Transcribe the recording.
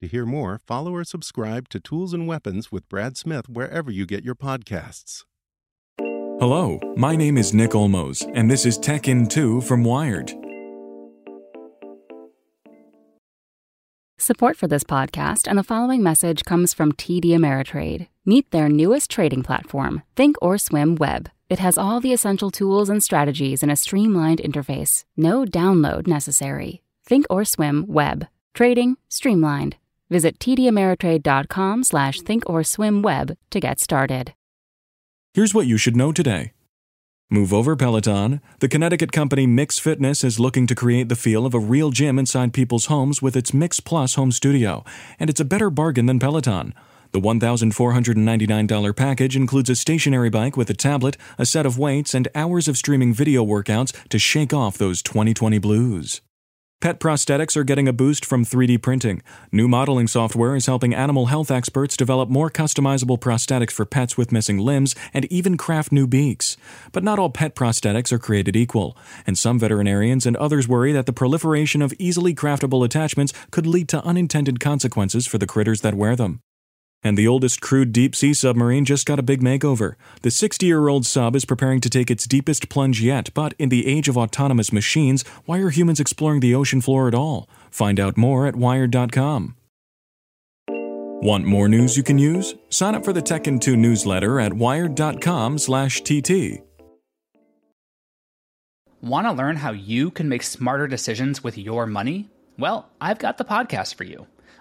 To hear more, follow or subscribe to Tools and Weapons with Brad Smith wherever you get your podcasts. Hello, my name is Nick Olmos, and this is Tech in 2 from Wired. Support for this podcast and the following message comes from TD Ameritrade. Meet their newest trading platform, Thinkorswim Web. It has all the essential tools and strategies in a streamlined interface. No download necessary. Thinkorswim Web. Trading streamlined. Visit tdameritrade.com slash thinkorswimweb to get started. Here's what you should know today. Move over Peloton. The Connecticut company MYX Fitness is looking to create the feel of a real gym inside people's homes with its MYX Plus home studio, and it's a better bargain than Peloton. The $1,499 package includes a stationary bike with a tablet, a set of weights, and hours of streaming video workouts to shake off those 2020 blues. Pet prosthetics are getting a boost from 3D printing. New modeling software is helping animal health experts develop more customizable prosthetics for pets with missing limbs and even craft new beaks. But not all pet prosthetics are created equal, and some veterinarians and others worry that the proliferation of easily craftable attachments could lead to unintended consequences for the critters that wear them. And the oldest crewed deep sea submarine just got a big makeover. The 60 year old sub is preparing to take its deepest plunge yet, but in the age of autonomous machines, why are humans exploring the ocean floor at all? Find out more at Wired.com. Want more news you can use? Sign up for the Tech in 2 newsletter at Wired.com/tt. Want to learn how you can make smarter decisions with your money? Well, I've got the podcast for you.